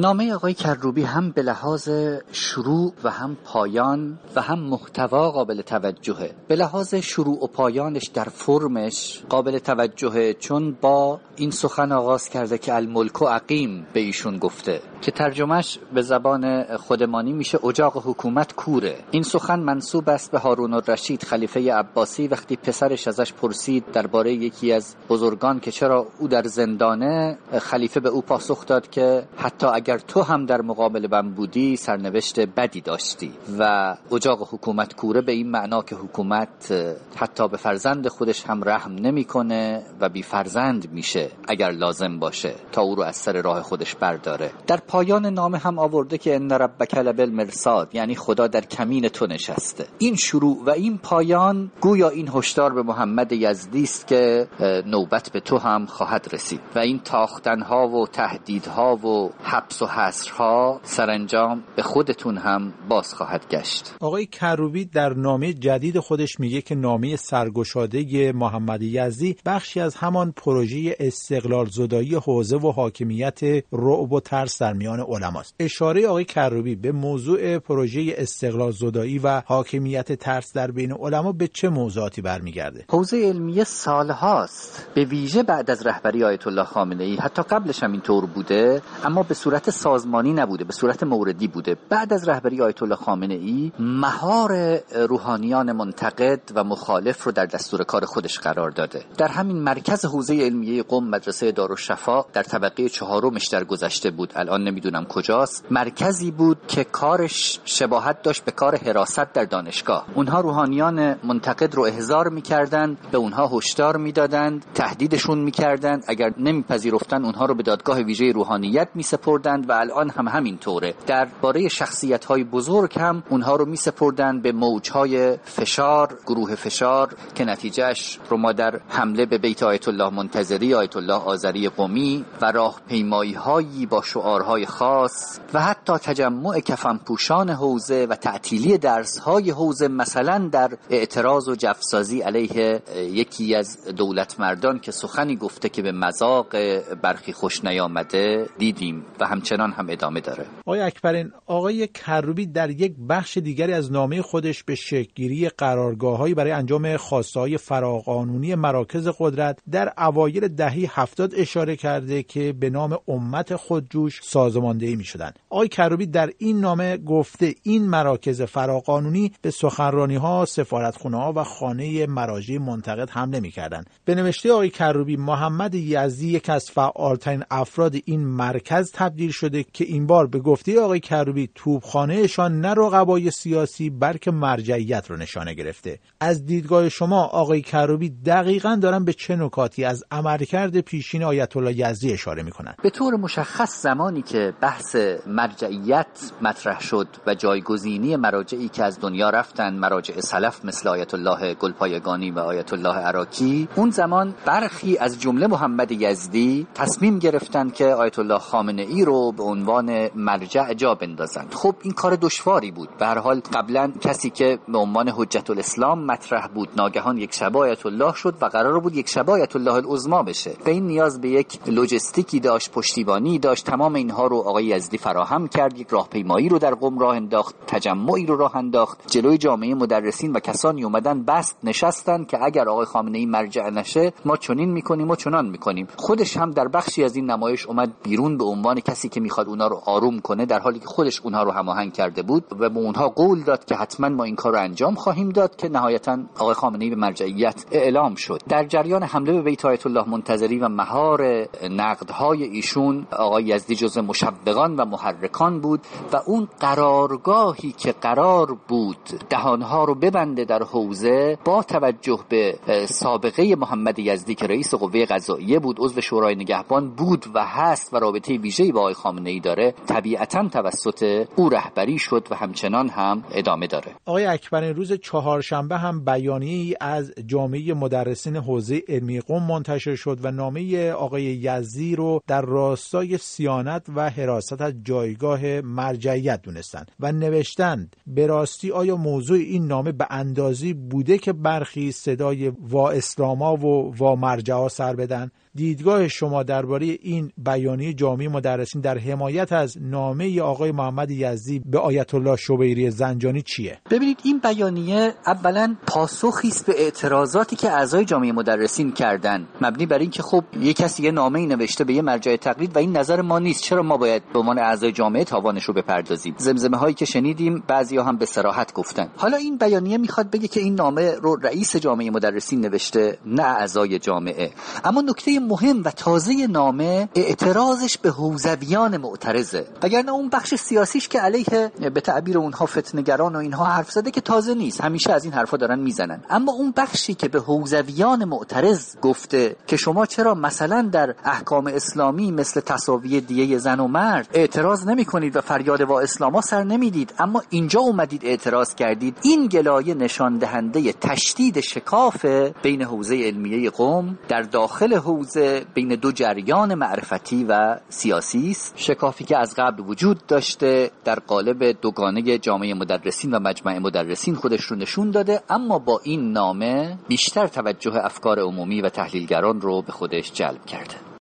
نامه آقای کروبی هم به لحاظ شروع و هم پایان و هم محتوا قابل توجهه. به لحاظ شروع و پایانش در فرمش قابل توجهه چون با این سخن آغاز کرده که الملک و عقیم به ایشون گفته که ترجمهش به زبان خودمانی میشه اجاق حکومت کوره. این سخن منصوب است به هارون الرشید خلیفه عباسی وقتی پسرش ازش پرسید درباره یکی از بزرگان که چرا او در زندانه خلیفه به او پاسخ داد که حتی اگر تو هم در مقابل من بودی سرنوشت بدی داشتی. و اجاق حکومت کوره به این معنا که حکومت حتی به فرزند خودش هم رحم نمی‌کنه و بی فرزند میشه اگر لازم باشه تا او رو از سر راه خودش برداره. در پایان نامه هم آورده که ان ربک مرصاد یعنی خدا در کمین تو نشسته این شروع و این پایان گویا این هشدار به محمد یزدی است که نوبت به تو هم خواهد رسید. و این تاختنها و تهدیدها و حبس و حصرها سرانجام به خودتون هم باز خواهد گشت. آقای کروبی در نامه جدید خودش میگه که نامه سرگشاده محمد یزدی بخشی از همان پروژه استقلال زدایی حوزه و حاکمیت رعب و ترس در میان علماست. اشاره آقای کروبی به موضوع پروژه استقلال زدایی و حاکمیت ترس در بین علما به چه موضوعاتی برمیگرده؟ حوزه علمیه سالهاست. به ویژه بعد از رهبری آیت الله خامنه ای حتی قبلش هم اینطور بوده اما به صورت سازمانی نبوده به صورت موردی بوده. بعد از رهبری آیت الله خامنه ای مهار روحانیان منتقد و مخالف رو در دستور کار خودش قرار داده. در همین مرکز حوزه علمیه قم مدرسه دارالشفا در طبقه چهارمش در گذشته بود. الان نمی‌دونم کجاست. مرکزی بود که کارش شباهت داشت به کار حراست در دانشگاه. اونها روحانیان منتقد رو احضار می‌کردند به اونها هشدار می‌دادند تهدیدشون می‌کردند. اگر نمیپذیرفتن اونها رو به دادگاه ویژه روحانیت میسپردند و الان هم همین طوره درباره شخصیت های بزرگ هم اونها رو میسپردند به موج های فشار گروه فشار که نتیجهش رو ما در حمله به بیت آیت الله منتظری آیت الله آذری قمی و راهپیمایی هایی با شعارهای خاص و حتی تجمع کفن پوشان حوزه و تعطیلی درس های حوزه مثلا در اعتراض و جفسازی علیه یکی از دولت مردان که سخنی گفته که به مذاق برخی خوش نیامده دیدیم و همچنان هم ادامه داره آقای اکبرین آقای کروبی در یک بخش دیگری از نامه خودش به شکلگیری قرارگاههایی برای انجام خواسته های فراقانونی مراکز قدرت در اوایل دهه هفتاد اشاره کرده که به نام امت خودجوش سازماندهی می شدن. آقای کروبی در این نامه گفته این مراکز فراقانونی به سخنرانی ها و خانه مراجع منتقد حمله می کردن. به نوشته آقای کروبی محمد یزدی یک از فعالترین افراد این مرکز تبدیل شده که این بار به گفته آقای کروبی توپخانهشان نه رقبای سیاسی بلکه مرجعیت رو نشانه گرفته. از دیدگاه شما آقای کروبی دقیقا دارن به چه نکاتی از عملکرد پیشین آیت الله یزدی اشاره می‌کنن؟ به طور مشخص زمانی که بحث مرجعیت مطرح شد و جایگزینی مراجعی که از دنیا رفتن مراجع سلف مثل آیت الله گلپایگانی و آیت الله عراقی اون زمان برخی از جمله محمد یزدی تصمیم گرفتند که آیت الله خامنه ای رو به عنوان مرجع جا بندازند. خب این کار دشواری بود. به هر حال قبلا کسی که به عنوان حجت الاسلام مطرح بود ناگهان یک شب آیت الله شد و قرار بود یک شب آیت الله العظما بشه. به این نیاز به یک لجستیکی داشت پشتیبانی داشت. تمام اینها رو آقای یزدی فراهم کرد یک راهپیمایی رو در قم راه انداخت تجمعی رو راه انداخت. جلوی جامعه مدرسین و کسانی اومدن بست نشستن که اگر آقای خامنه ای مرجع نشه ما چنین می‌کنیم و چنان می‌کنیم. خودش هم در بخشی از این نمایش اومد بیرون به عنوان کسی که می‌خواد اونها رو آروم کنه در حالی که خودش اونها رو هماهنگ کرده بود و به اونها قول داد که حتما ما این کار رو انجام خواهیم داد که نهایتا آقای خامنه ای به مرجعیت اعلام شد. در جریان حمله به بیت آیت الله منتظری و مهار نقدهای ایشون آقای یزدی جز مشبقان و محرکان بود و اون قرارگاهی که قرار بود دهانها رو ببنده در حوزه با توجه به سابقه محمد یزدی که رئیس قوه قضاییه بود عضو شورای نگهبان بود و هست و رابطه ویژه‌ای با آقای خامنه ای داره طبیعتا توسط او رهبری شد و همچنان هم ادامه داره. آقای اکبر روز چهارشنبه هم بیانیه از جامعه مدرسین حوزه علمی قم منتشر شد و نامه آقای یزدی رو در راستای سیانت و حراست از جایگاه مرجعیت دونستند و نوشتند به راستی آیا موضوع این نامه به اندازی بوده که برخی صدای وا اسلاما و وا مرجعا سر بدن؟ دیدگاه شما درباره این بیانیه جامعه مدرسین در حمایت از نامه آقای محمد یزدی به آیت الله شبیری زنجانی چیه؟ ببینید این بیانیه اولا پاسخی است به اعتراضاتی که اعضای جامعه مدرسین کردن مبنی بر اینکه خب یه کسی یه نامه ای نوشته به یه مرجع تقلید و این نظر ما نیست. چرا ما باید به عنوان اعضای جامعه تاوانش رو بپردازیم؟ زمزمه هایی که شنیدیم بعضیا هم به صراحت گفتن حالا این بیانیه می‌خواد بگه که این نامه رو رئیس جامعه مدرسین نوشته نه اعضای جامعه. اما نکته مهم و تازه نامه اعتراضش به حوزویان معترضه. وگرنه اون بخش سیاسیش که علیه به تعبیر اونها فتنگران و اینها حرف زده که تازه نیست. همیشه از این حرفا دارن می‌زنن. اما اون بخشی که به حوزویان معترض گفته که شما چرا مثلا در احکام اسلامی مثل تساوی دیه زن و مرد اعتراض نمی کنید و فریاد با اسلاما سر نمی‌دید اما اینجا اومدید اعتراض کردید. این گلایه نشان دهنده تشدید شکاف بین حوزه علمیه قوم در داخل حوزه بین دو جریان معرفتی و سیاسی شکافی که از قبل وجود داشته در قالب دوگانه جامعه مدرسین و مجمع مدرسین خودش رو نشون داده اما با این نامه بیشتر توجه افکار عمومی و تحلیلگران رو به خودش جلب کرده.